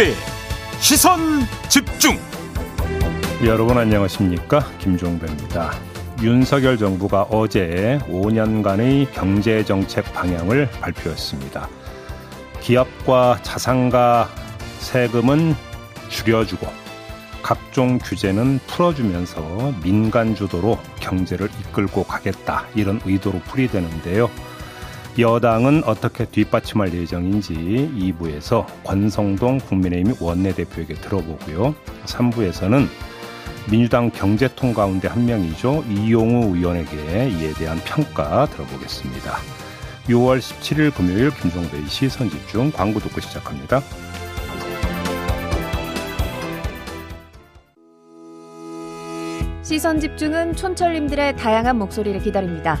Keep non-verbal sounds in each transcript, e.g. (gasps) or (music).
김종배 시선 집중. 여러분 안녕하십니까? 김종배입니다. 윤석열 정부가 어제 5년간의 경제 정책 방향을 발표했습니다. 기업과 자산가 세금은 줄여주고 각종 규제는 풀어주면서 민간 주도로 경제를 이끌고 가겠다 이런 의도로 풀이되는데요. 여당은 어떻게 뒷받침할 예정인지 2부에서 권성동 국민의힘 원내대표에게 들어보고요. 3부에서는 민주당 경제통 가운데 한 명이죠. 이용우 의원에게 이에 대한 평가 들어보겠습니다. 6월 17일 금요일 김종배의 시선 집중 광고 듣고 시작합니다. 시선 집중은 촌철님들의 다양한 목소리를 기다립니다.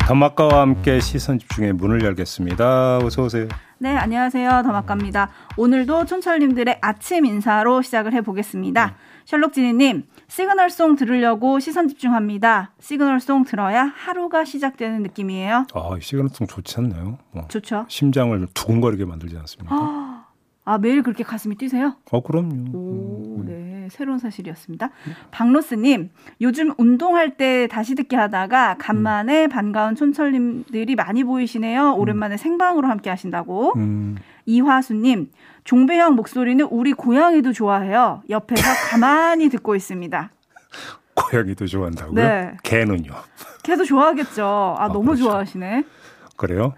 더마카와 함께 시선 집중의 문을 열겠습니다. 어서 오세요. 네, 안녕하세요. 더마카입니다. 오늘도 촌철님들의 아침 인사로 시작을 해보겠습니다. 네. 셜록지니님, 시그널송 들으려고 시선 집중합니다. 시그널송 들어야 하루가 시작되는 느낌이에요. 아, 시그널송 좋지 않나요? 뭐 좋죠. 심장을 두근거리게 만들지 않습니까? (gasps) 아, 매일 그렇게 가슴이 뛰세요? 어, 그럼요. 오, 음. 네. 새로운 사실이었습니다. 박로스님, 요즘 운동할 때 다시 듣기 하다가 간만에 음. 반가운 촌철님들이 많이 보이시네요. 오랜만에 음. 생방으로 함께 하신다고. 음. 이화수님, 종배형 목소리는 우리 고양이도 좋아해요. 옆에서 가만히 듣고 있습니다. (laughs) 고양이도 좋아한다고요? 네. 개는요? 개도 좋아하겠죠. 아, 아 너무 그렇죠. 좋아하시네. 그래요?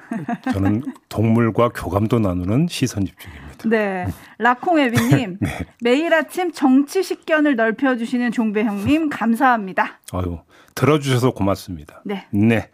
저는 동물과 교감도 나누는 시선 집중입니다. 네. 라콩에비님, (laughs) 네. 매일 아침 정치 식견을 넓혀주시는 종배 형님, 감사합니다. 아유, 들어주셔서 고맙습니다. 네. 네.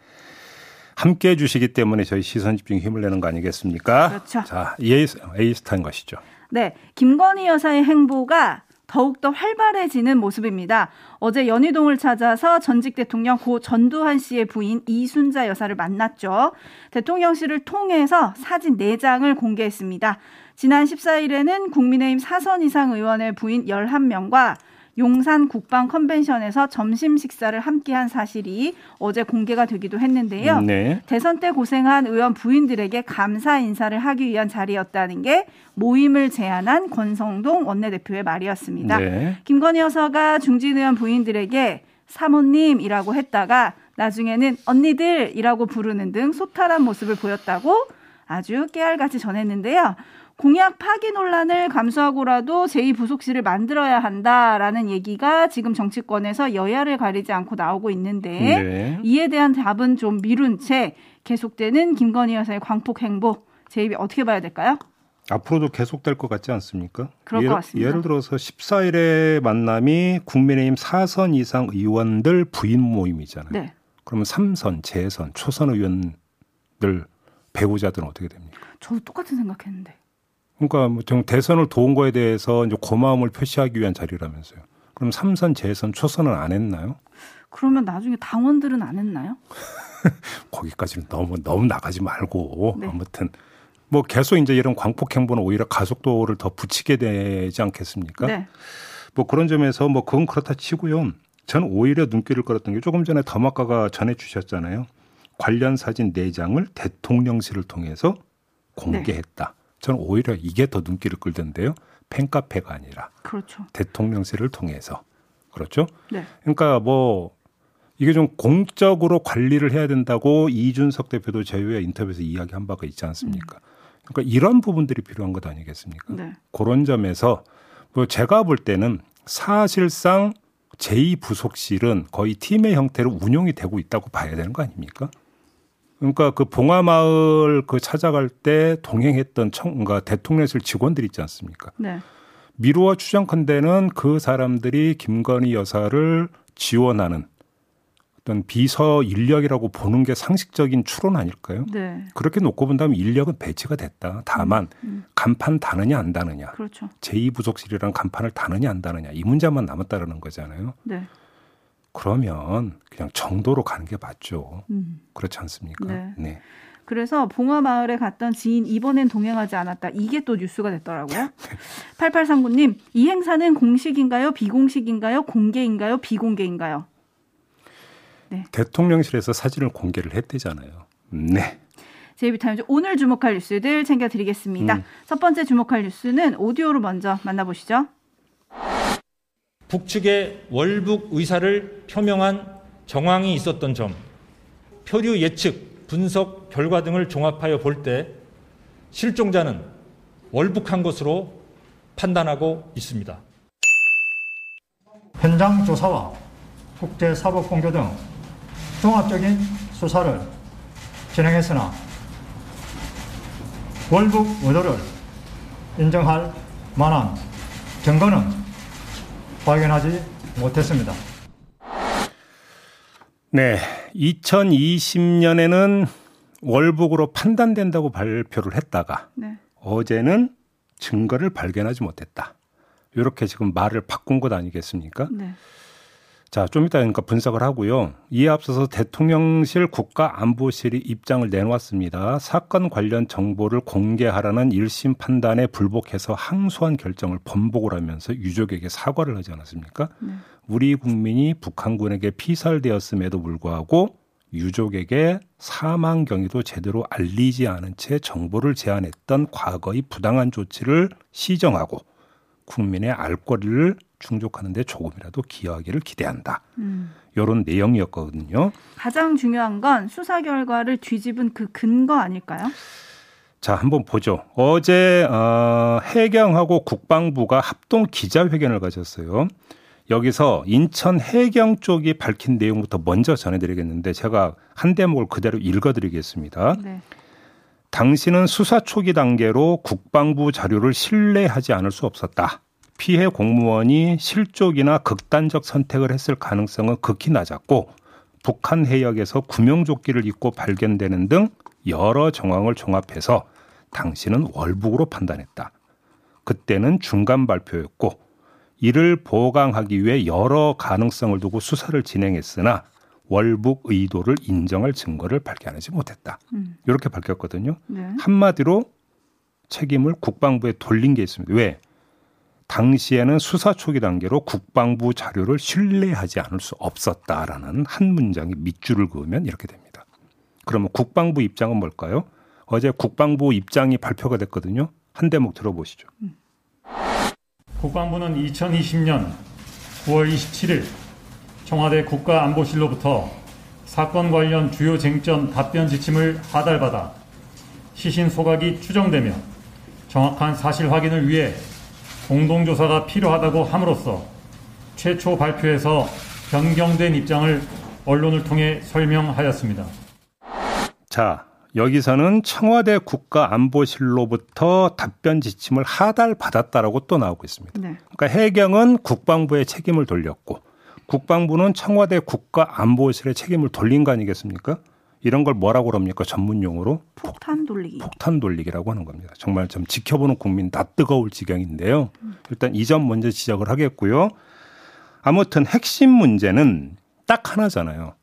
함께 해주시기 때문에 저희 시선 집중 힘을 내는 거 아니겠습니까? 그렇죠. 자, 에이스타인 것이죠. 네. 김건희 여사의 행보가 더욱더 활발해지는 모습입니다. 어제 연희동을 찾아서 전직 대통령 고 전두환 씨의 부인 이순자 여사를 만났죠. 대통령실을 통해서 사진 4장을 공개했습니다. 지난 14일에는 국민의힘 사선 이상 의원의 부인 11명과 용산 국방 컨벤션에서 점심 식사를 함께한 사실이 어제 공개가 되기도 했는데요. 네. 대선 때 고생한 의원 부인들에게 감사 인사를 하기 위한 자리였다는 게 모임을 제안한 권성동 원내대표의 말이었습니다. 네. 김건희 여사가 중진 의원 부인들에게 사모님이라고 했다가 나중에는 언니들이라고 부르는 등 소탈한 모습을 보였다고 아주 깨알같이 전했는데요. 공약 파기 논란을 감수하고라도 제2부속실을 만들어야 한다라는 얘기가 지금 정치권에서 여야를 가리지 않고 나오고 있는데 네. 이에 대한 답은 좀 미룬 채 계속되는 김건희 여사의 광폭 행보 제2이 어떻게 봐야 될까요? 앞으로도 계속될 것 같지 않습니까? 그럴 예를, 것 같습니다. 예를 들어서 14일에 만남이 국민의힘 4선 이상 의원들 부인 모임이잖아요. 네. 그러면 3선, 재선, 초선 의원들 배우자들은 어떻게 됩니까? 저도 똑같은 생각했는데. 그러니까 뭐 대선을 도운 거에 대해서 이제 고마움을 표시하기 위한 자리라면서요. 그럼 삼선, 재선, 초선은 안 했나요? 그러면 나중에 당원들은 안 했나요? (laughs) 거기까지는 너무 너무 나가지 말고 네. 아무튼 뭐 계속 이제 이런 광폭 행보는 오히려 가속도를 더 붙이게 되지 않겠습니까? 네. 뭐 그런 점에서 뭐 그건 그렇다 치고요. 저는 오히려 눈길을 끌었던 게 조금 전에 더마카가 전해 주셨잖아요. 관련 사진 4장을 대통령실을 통해서 공개했다. 네. 저는 오히려 이게 더 눈길을 끌던데요. 팬카페가 아니라 그렇죠. 대통령실을 통해서 그렇죠. 네. 그러니까 뭐 이게 좀 공적으로 관리를 해야 된다고 이준석 대표도 제휴의 인터뷰에서 이야기한 바가 있지 않습니까? 음. 그러니까 이런 부분들이 필요한 것 아니겠습니까? 네. 그런 점에서 뭐 제가 볼 때는 사실상 제2부속실은 거의 팀의 형태로 운용이 되고 있다고 봐야 되는 거 아닙니까? 그러니까 그 봉화마을 그 찾아갈 때 동행했던 청, 그러니까 대통령실 직원들 있지 않습니까? 네. 미루와 추정컨대는 그 사람들이 김건희 여사를 지원하는 어떤 비서 인력이라고 보는 게 상식적인 추론 아닐까요? 네. 그렇게 놓고 본다면 인력은 배치가 됐다. 다만 음, 음. 간판 다느냐 안 다느냐. 그렇죠. 제2부속실이랑 간판을 다느냐 안 다느냐 이 문제만 남았다라는 거잖아요. 네. 그러면 그냥 정도로 가는 게 맞죠. 음. 그렇지 않습니까? 네. 네. 그래서 봉화마을에 갔던 지인 이번엔 동행하지 않았다. 이게 또 뉴스가 됐더라고요. (laughs) 8839님, 이 행사는 공식인가요? 비공식인가요? 공개인가요? 비공개인가요? 네. 대통령실에서 사진을 공개를 했대잖아요. 네. 제이비타임즈 오늘 주목할 뉴스들 챙겨드리겠습니다. 음. 첫 번째 주목할 뉴스는 오디오로 먼저 만나보시죠. 북측의 월북 의사를 표명한 정황이 있었던 점, 표류 예측, 분석 결과 등을 종합하여 볼 때 실종자는 월북한 것으로 판단하고 있습니다. 현장 조사와 국제 사법 공조 등 종합적인 수사를 진행했으나 월북 의도를 인정할 만한 증거는 발견하지 못했습니다. 네. 2020년에는 월북으로 판단된다고 발표를 했다가 네. 어제는 증거를 발견하지 못했다. 이렇게 지금 말을 바꾼 것 아니겠습니까? 네. 자, 좀 이따 그러니까 분석을 하고요. 이에 앞서서 대통령실 국가안보실이 입장을 내놓았습니다. 사건 관련 정보를 공개하라는 1심 판단에 불복해서 항소한 결정을 번복을 하면서 유족에게 사과를 하지 않았습니까? 네. 우리 국민이 북한군에게 피살되었음에도 불구하고 유족에게 사망 경위도 제대로 알리지 않은 채 정보를 제안했던 과거의 부당한 조치를 시정하고 국민의 알 권리를 충족하는데 조금이라도 기여하기를 기대한다. 음. 이런 내용이었거든요. 가장 중요한 건 수사 결과를 뒤집은 그 근거 아닐까요? 자, 한번 보죠. 어제 어, 해경하고 국방부가 합동 기자회견을 가졌어요. 여기서 인천 해경 쪽이 밝힌 내용부터 먼저 전해드리겠는데 제가 한 대목을 그대로 읽어드리겠습니다. 네. 당신은 수사 초기 단계로 국방부 자료를 신뢰하지 않을 수 없었다. 피해 공무원이 실족이나 극단적 선택을 했을 가능성은 극히 낮았고 북한 해역에서 구명조끼를 입고 발견되는 등 여러 정황을 종합해서 당신은 월북으로 판단했다. 그때는 중간 발표였고 이를 보강하기 위해 여러 가능성을 두고 수사를 진행했으나 월북 의도를 인정할 증거를 발견하지 못했다. 음. 이렇게 밝혔거든요. 네. 한마디로 책임을 국방부에 돌린 게 있습니다. 왜? 당시에는 수사 초기 단계로 국방부 자료를 신뢰하지 않을 수 없었다라는 한 문장이 밑줄을 그으면 이렇게 됩니다. 그러면 국방부 입장은 뭘까요? 어제 국방부 입장이 발표가 됐거든요. 한 대목 들어보시죠. 국방부는 2020년 9월 27일 청와대 국가안보실로부터 사건 관련 주요 쟁점 답변 지침을 하달받아 시신 소각이 추정되며 정확한 사실 확인을 위해 공동조사가 필요하다고 함으로써 최초 발표에서 변경된 입장을 언론을 통해 설명하였습니다. 자, 여기서는 청와대 국가안보실로부터 답변 지침을 하달받았다라고 또 나오고 있습니다. 네. 그러니까 해경은 국방부에 책임을 돌렸고 국방부는 청와대 국가안보실에 책임을 돌린 거 아니겠습니까? 이런 걸 뭐라고 그럽니까? 전문 용어로 폭탄 돌리기. 폭탄 돌리기라고 하는 겁니다. 정말 좀 지켜보는 국민 다 뜨거울 지경인데요. 일단 이 점 먼저 지적을 하겠고요. 아무튼 핵심 문제는 딱 하나잖아요.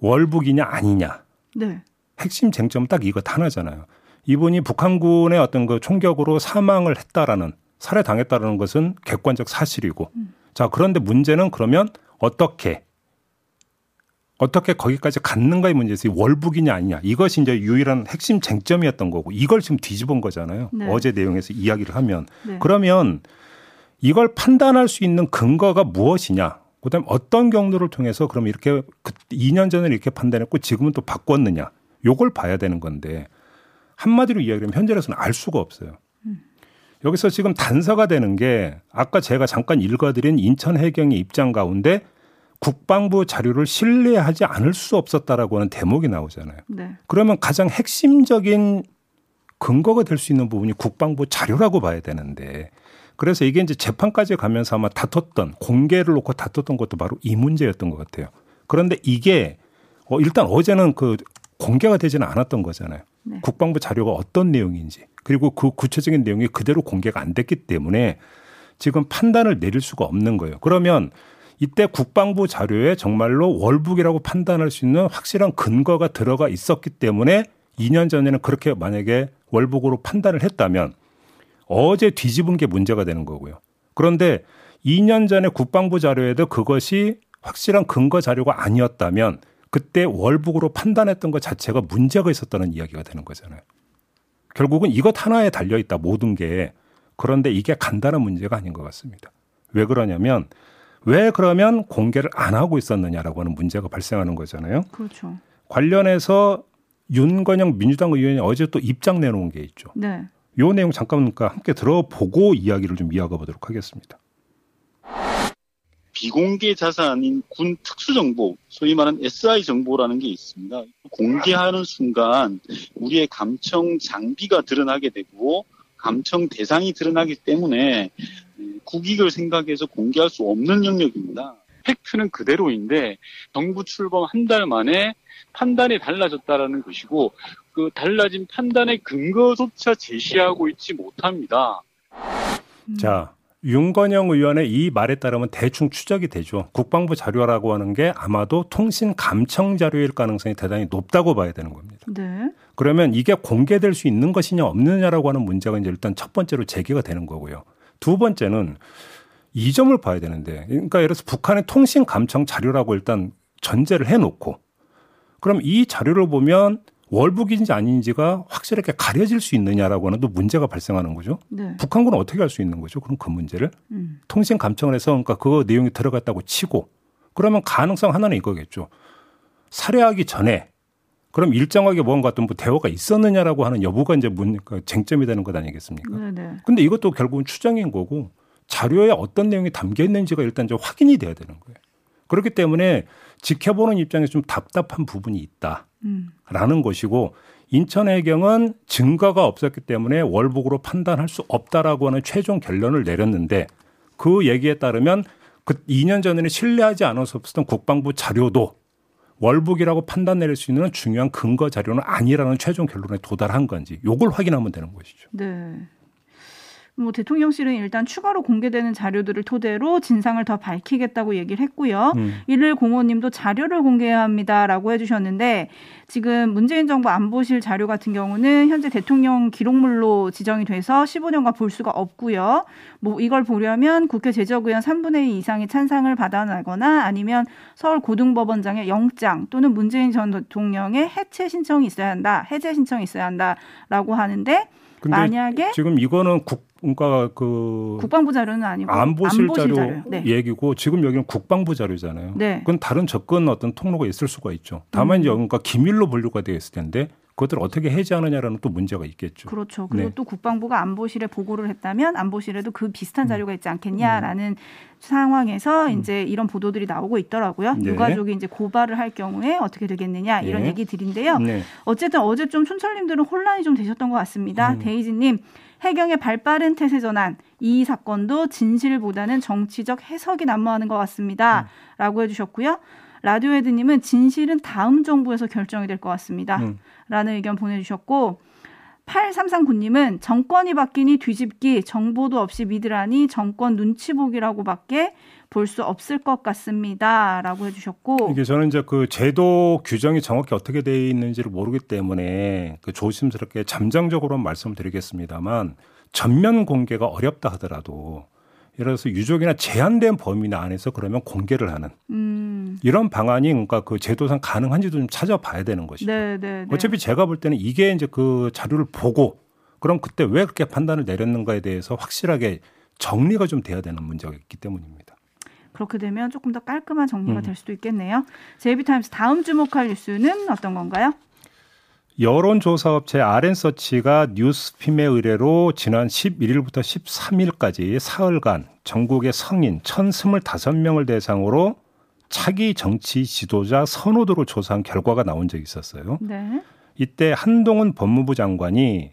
월북이냐 아니냐. 네. 핵심 쟁점 딱 이거 하나잖아요. 이분이 북한군의 어떤 그 총격으로 사망을 했다라는 살해당했다라는 것은 객관적 사실이고. 음. 자, 그런데 문제는 그러면 어떻게 어떻게 거기까지 갔는가의 문제에서 월북이냐 아니냐 이것이 이제 유일한 핵심 쟁점이었던 거고 이걸 지금 뒤집은 거잖아요. 네. 어제 내용에서 이야기를 하면 네. 그러면 이걸 판단할 수 있는 근거가 무엇이냐? 그다음 에 어떤 경로를 통해서 그럼 이렇게 2년 그 전에 이렇게 판단했고 지금은 또 바꿨느냐? 요걸 봐야 되는 건데 한마디로 이야기하면 현재로서는 알 수가 없어요. 음. 여기서 지금 단서가 되는 게 아까 제가 잠깐 읽어드린 인천 해경의 입장 가운데 국방부 자료를 신뢰하지 않을 수 없었다라고 하는 대목이 나오잖아요. 네. 그러면 가장 핵심적인 근거가 될 수 있는 부분이 국방부 자료라고 봐야 되는데 그래서 이게 이제 재판까지 가면서 아마 다퉜던 공개를 놓고 다퉜던 것도 바로 이 문제였던 것 같아요. 그런데 이게 어, 일단 어제는 그 공개가 되지는 않았던 거잖아요. 네. 국방부 자료가 어떤 내용인지 그리고 그 구체적인 내용이 그대로 공개가 안 됐기 때문에 지금 판단을 내릴 수가 없는 거예요. 그러면 이때 국방부 자료에 정말로 월북이라고 판단할 수 있는 확실한 근거가 들어가 있었기 때문에 2년 전에는 그렇게 만약에 월북으로 판단을 했다면 어제 뒤집은 게 문제가 되는 거고요. 그런데 2년 전에 국방부 자료에도 그것이 확실한 근거 자료가 아니었다면 그때 월북으로 판단했던 것 자체가 문제가 있었다는 이야기가 되는 거잖아요. 결국은 이것 하나에 달려 있다 모든 게 그런데 이게 간단한 문제가 아닌 것 같습니다. 왜 그러냐면 왜 그러면 공개를 안 하고 있었느냐라고 하는 문제가 발생하는 거잖아요. 그렇죠. 관련해서 윤건영 민주당 의원이 어제 또 입장 내놓은 게 있죠. 네. 요 내용 잠깐 그러니까 함께 들어보고 이야기를 좀 이어가 보도록 하겠습니다. 비공개 자산인 군 특수정보, 소위 말하는 SI 정보라는 게 있습니다. 공개하는 순간 우리의 감청 장비가 드러나게 되고 감청 대상이 드러나기 때문에 국익을 생각해서 공개할 수 없는 영역입니다. 팩트는 그대로인데 정부 출범 한 달 만에 판단이 달라졌다라는 것이고 그 달라진 판단의 근거조차 제시하고 있지 못합니다. 자, 윤건영 의원의 이 말에 따르면 대충 추적이 되죠. 국방부 자료라고 하는 게 아마도 통신 감청 자료일 가능성이 대단히 높다고 봐야 되는 겁니다. 네. 그러면 이게 공개될 수 있는 것이냐 없느냐라고 하는 문제가 이제 일단 첫 번째로 제기가 되는 거고요. 두 번째는 이 점을 봐야 되는데, 그러니까 예를 들어서 북한의 통신 감청 자료라고 일단 전제를 해놓고, 그럼 이 자료를 보면 월북인지 아닌지가 확실하게 가려질 수 있느냐라고 하는 또 문제가 발생하는 거죠. 네. 북한군은 어떻게 할 수 있는 거죠? 그럼 그 문제를 음. 통신 감청을 해서 그러니까 그 내용이 들어갔다고 치고 그러면 가능성 하나는 이거겠죠. 살해하기 전에 그럼 일정하게 뭔가 어떤 뭐 대화가 있었느냐라고 하는 여부가 이제 문, 그 쟁점이 되는 것 아니겠습니까? 네네. 근데 이것도 결국은 추정인 거고 자료에 어떤 내용이 담겨 있는지가 일단 좀 확인이 돼야 되는 거예요. 그렇기 때문에 지켜보는 입장에서 좀 답답한 부분이 있다라는 음. 것이고 인천 해경은 증거가 없었기 때문에 월북으로 판단할 수 없다라고 하는 최종 결론을 내렸는데 그 얘기에 따르면 그 2년 전에는 신뢰하지 수 없었던 국방부 자료도 월북이라고 판단 내릴 수 있는 중요한 근거 자료는 아니라는 최종 결론에 도달한 건지 요걸 확인하면 되는 것이죠. 네. 뭐 대통령실은 일단 추가로 공개되는 자료들을 토대로 진상을 더 밝히겠다고 얘기를 했고요. 음. 1105님도 자료를 공개해야 합니다라고 해주셨는데 지금 문재인 정부 안보실 자료 같은 경우는 현재 대통령 기록물로 지정이 돼서 15년간 볼 수가 없고요. 뭐 이걸 보려면 국회 제적의원 3분의 2 이상의 찬상을 받아나거나 아니면 서울 고등법원장의 영장 또는 문재인 전 대통령의 해체 신청이 있어야 한다, 해제 신청이 있어야 한다라고 하는데 만약에 지금 이거는 국 그러니까 그 국방부 자료는 아니고 안보실, 안보실 자료 자료요. 네. 얘기고 지금 여기는 국방부 자료잖아요. 네. 그건 다른 접근 어떤 통로가 있을 수가 있죠. 다만 음. 이제 그러니까 기밀로 분류가 되어 있을 텐데 그것들을 어떻게 해제하느냐라는 또 문제가 있겠죠. 그렇죠. 그리고 네. 또 국방부가 안보실에 보고를 했다면 안보실에도 그 비슷한 음. 자료가 있지 않겠냐라는 상황에서 이제 이런 보도들이 나오고 있더라고요. 네. 유가족이 이제 고발을 할 경우에 어떻게 되겠느냐 이런 예. 얘기들인데요. 네. 어쨌든 어제 좀 촌철님들은 혼란이 좀 되셨던 것 같습니다. 음. 데이지님 해경의 발빠른 태세 전환 이 사건도 진실보다는 정치적 해석이 난무하는 것 음. 같습니다.라고 해주셨고요. 라디오헤드님은 진실은 다음 정부에서 결정이 될 것 같습니다. 음. 라는 의견 보내주셨고 8339님은 정권이 바뀌니 뒤집기 정보도 없이 믿으라니 정권 눈치 보기라고밖에 볼수 없을 것 같습니다. 라고 해주셨고 이게 저는 이제 그 제도 규정이 정확히 어떻게 되어 있는지를 모르기 때문에 그 조심스럽게 잠정적으로 말씀드리겠습니다만 전면 공개가 어렵다 하더라도 예를 들어서 유족이나 제한된 범위 안에서 그러면 공개를 하는 음, 이런 방안이 그러니까 그 제도상 가능한지도 좀 찾아봐야 되는 것이죠. 네, 네, 네. 어차피 제가 볼 때는 이게 이제 그 자료를 보고 그럼 그때 왜 그렇게 판단을 내렸는가에 대해서 확실하게 정리가 좀 돼야 되는 문제가 있기 때문입니다. 그렇게 되면 조금 더 깔끔한 정리가 음. 될 수도 있겠네요. 제이비타임스 다음 주목할 뉴스는 어떤 건가요? 여론조사업체 아랜서치가 뉴스핌의 의뢰로 지난 11일부터 13일까지 사흘간 전국의 성인 1,025명을 대상으로 차기 정치 지도자 선호도를 조사한 결과가 나온 적이 있었어요. 네. 이때 한동훈 법무부 장관이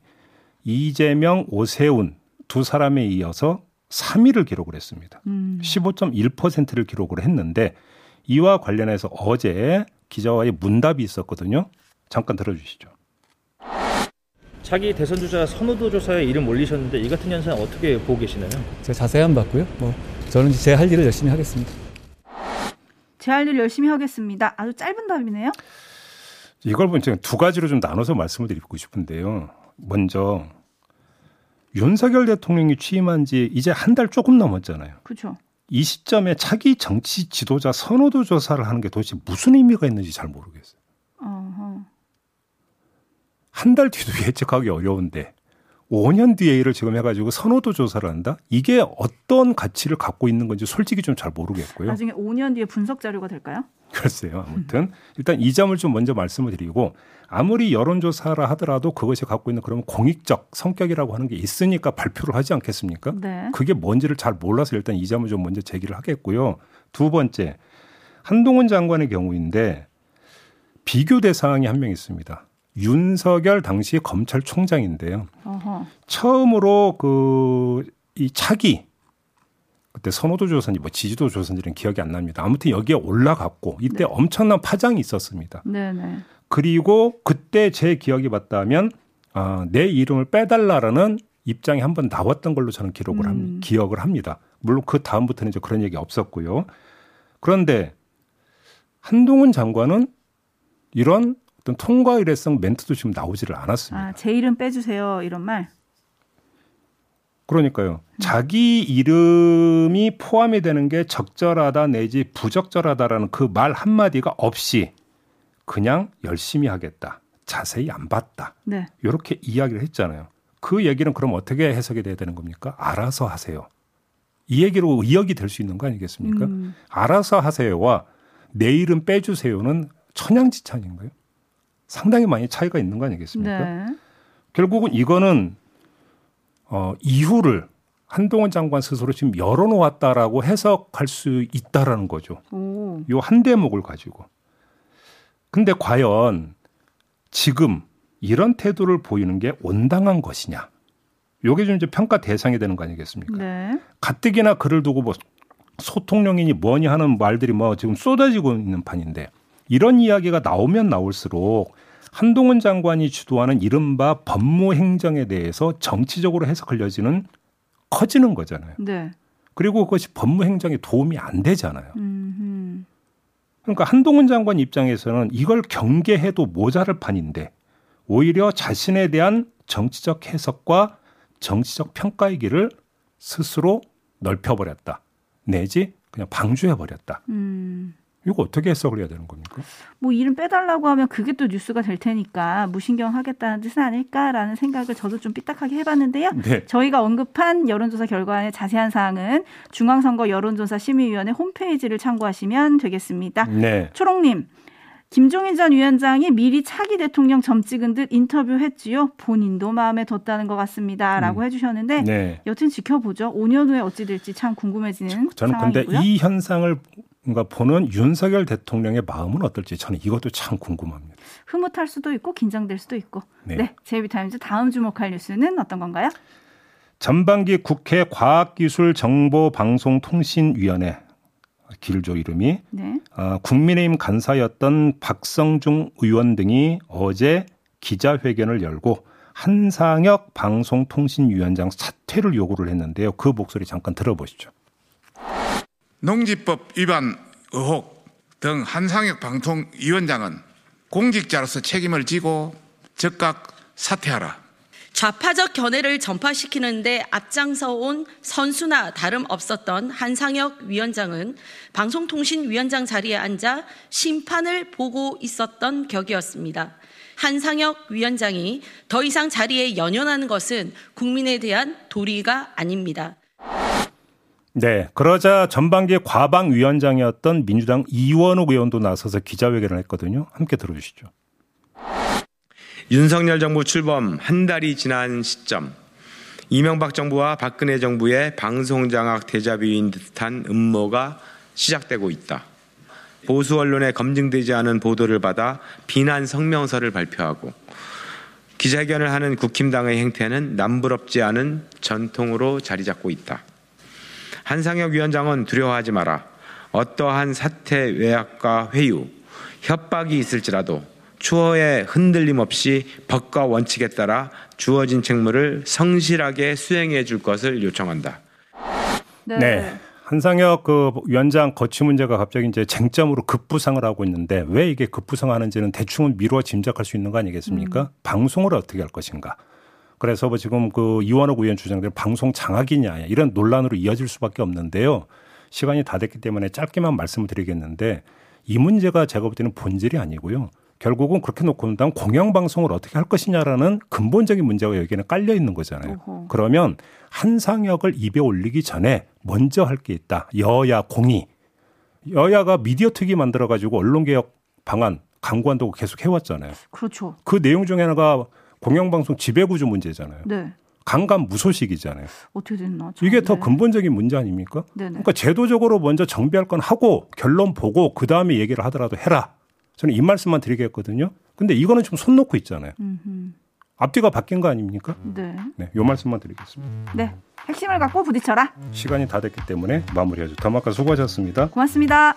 이재명, 오세훈 두 사람에 이어서 3위를 기록을 했습니다. 음, 15.1%를 기록을 했는데 이와 관련해서 어제 기자와의 문답이 있었거든요. 잠깐 들어주시죠. 자기 대선 주자 선호도 조사에 이름 올리셨는데 이 같은 현상 어떻게 보고 계시나요? 제가 자세히 안 봤고요. 뭐 저는 제 할 일을 열심히 하겠습니다. 제 할 일 열심히 하겠습니다. 아주 짧은 답이네요. 이걸 보면 제가 두 가지로 좀 나눠서 말씀을 드리고 싶은데요. 먼저 윤석열 대통령이 취임한 지 이제 한 달 조금 넘었잖아요. 그렇죠. 이 시점에 차기 정치 지도자 선호도 조사를 하는 게 도대체 무슨 의미가 있는지 잘 모르겠어요. 한 달 뒤도 (laughs) 예측하기 어려운데 5년 뒤에 일을 지금 해가지고 선호도 조사를 한다? 이게 어떤 가치를 갖고 있는 건지 솔직히 좀 잘 모르겠고요. 나중에 5년 뒤에 분석 자료가 될까요? 글쎄요. 아무튼 일단 이 점을 좀 먼저 말씀을 드리고 아무리 여론조사라 하더라도 그것이 갖고 있는 그런 공익적 성격이라고 하는 게 있으니까 발표를 하지 않겠습니까? 네. 그게 뭔지를 잘 몰라서 일단 이 점을 좀 먼저 제기를 하겠고요. 두 번째 한동훈 장관의 경우인데 비교 대상이 한 명 있습니다. 윤석열 당시 검찰총장인데요. 어허. 처음으로 그 이 차기 그때 선호도 조사인지 뭐 지지도 조사인지는 기억이 안 납니다. 아무튼 여기에 올라갔고 이때 네. 엄청난 파장이 있었습니다. 네네. 그리고 그때 제 기억이 맞다면 아, 내 이름을 빼달라라는 입장이 한 번 나왔던 걸로 저는 기록을 합니다. 음. 기억을 합니다. 물론 그 다음부터는 이제 그런 얘기 없었고요. 그런데 한동훈 장관은 이런 어떤 통과 의례성 멘트도 지금 나오지를 않았습니다. 아, 제 이름 빼주세요. 이런 말. 그러니까요. 자기 이름이 포함이 되는 게 적절하다 내지 부적절하다라는 그 말 한마디가 없이 그냥 열심히 하겠다. 자세히 안 봤다. 네. 이렇게 이야기를 했잖아요. 그 얘기는 그럼 어떻게 해석이 돼야 되는 겁니까? 알아서 하세요. 이 얘기로 의역이 될 수 있는 거 아니겠습니까? 음. 알아서 하세요와 내 이름 빼주세요는 천양지찬인가요? 상당히 많이 차이가 있는 거 아니겠습니까? 네. 결국은 이거는 어, 이유를 한동훈 장관 스스로 지금 열어놓았다라고 해석할 수 있다라는 거죠. 오. 요한 대목을 가지고. 근데 과연 지금 이런 태도를 보이는 게 온당한 것이냐? 요게 좀 이제 평가 대상이 되는 거 아니겠습니까? 네. 가뜩이나 글을 두고 뭐 소통령이니 뭐니 하는 말들이 뭐 지금 쏟아지고 있는 판인데 이런 이야기가 나오면 나올수록 한동훈 장관이 주도하는 이른바 법무 행정에 대해서 정치적으로 해석하려지는 커지는 거잖아요. 네. 그리고 그것이 법무 행정에 도움이 안 되잖아요. 음. 그러니까 한동훈 장관 입장에서는 이걸 경계해도 모자랄 판인데 오히려 자신에 대한 정치적 해석과 정치적 평가의 길을 스스로 넓혀버렸다. 내지 그냥 방주해버렸다. 음. 이거 어떻게 해석을 해야 되는 겁니까? 뭐 이름 빼달라고 하면 그게 또 뉴스가 될 테니까 무신경 하겠다는 뜻은 아닐까라는 생각을 저도 좀 삐딱하게 해봤는데요. 네. 저희가 언급한 여론조사 결과의 자세한 사항은 중앙선거 여론조사 심의위원회 홈페이지를 참고하시면 되겠습니다. 네. 초롱님, 김종인 전 위원장이 미리 차기 대통령 점 찍은 듯 인터뷰했지요. 본인도 마음에 뒀다는 것 같습니다 라고 해주셨는데 네. 여튼 지켜보죠. 5년 후에 어찌 될지 참 궁금해지는 저는 근데 상황이고요. 이 현상을 뭔가 보는 윤석열 대통령의 마음은 어떨지 저는 이것도 참 궁금합니다. 흐뭇할 수도 있고 긴장될 수도 있고. 네. 네, 제이비타임즈 다음 주목할 뉴스는 어떤 건가요? 전반기 국회 과학기술정보방송통신위원회 길죠 이름이 네. 아, 국민의힘 간사였던 박성중 의원 등이 어제 기자회견을 열고 한상혁 방송통신위원장 사퇴를 요구를 했는데요. 그 목소리 잠깐 들어보시죠. 농지법 위반 의혹 등 한상혁 방통위원장은 공직자로서 책임을 지고 즉각 사퇴하라. 좌파적 견해를 전파시키는데 앞장서 온 선수나 다름없었던 한상혁 위원장은 방송통신위원장 자리에 앉아 심판을 보고 있었던 격이었습니다. 한상혁 위원장이 더 이상 자리에 연연하는 것은 국민에 대한 도리가 아닙니다. 네. 그러자 전반기 과방위원장이었던 민주당 이원욱 의원도 나서서 기자회견을 했거든요. 함께 들어주시죠. 윤석열 정부 출범 한 달이 지난 시점 이명박 정부와 박근혜 정부의 방송 장악 대자뷰인 듯한 음모가 시작되고 있다. 보수 언론에 검증되지 않은 보도를 받아 비난 성명서를 발표하고 기자회견을 하는 국힘당의 행태는 남부럽지 않은 전통으로 자리 잡고 있다. 한상혁 위원장은 두려워하지 마라. 어떠한 사태 외약과 회유, 협박이 있을지라도 추호에 흔들림 없이 법과 원칙에 따라 주어진 책무를 성실하게 수행해 줄 것을 요청한다. 네. 네. 한상혁 그 위원장 거취 문제가 갑자기 이제 쟁점으로 급부상을 하고 있는데 왜 이게 급부상하는지는 대충은 미루어 짐작할 수 있는 거 아니겠습니까? 음. 방송을 어떻게 할 것인가. 그래서 뭐 지금 그 이원호 의원 주장대로 방송 장악이냐 이런 논란으로 이어질 수밖에 없는데요. 시간이 다 됐기 때문에 짧게만 말씀을 드리겠는데 이 문제가 제가 볼 때는 본질이 아니고요. 결국은 그렇게 놓고 본다면 공영방송을 어떻게 할 것이냐라는 근본적인 문제가 여기에는 깔려 있는 거잖아요. 어허. 그러면 한상혁을 입에 올리기 전에 먼저 할 게 있다. 여야 공이. 여야가 미디어 특위 만들어가지고 언론개혁 방안 강구한다고 계속 해왔잖아요. 그렇죠. 그 내용 중에 하나가 공영방송 지배구조 문제잖아요. 네. 강간 무소식이잖아요. 어떻게 됐나? 이게 더 네. 근본적인 문제 아닙니까? 네네. 그러니까 제도적으로 먼저 정비할 건 하고 결론 보고 그 다음에 얘기를 하더라도 해라. 저는 이 말씀만 드리겠거든요. 근데 이거는 좀 손 놓고 있잖아요. 음흠. 앞뒤가 바뀐 거 아닙니까? 네. 네, 요 말씀만 드리겠습니다. 네. 핵심을 갖고 부딪혀라. 시간이 다 됐기 때문에 마무리하죠. 더마카 수고하셨습니다. 고맙습니다.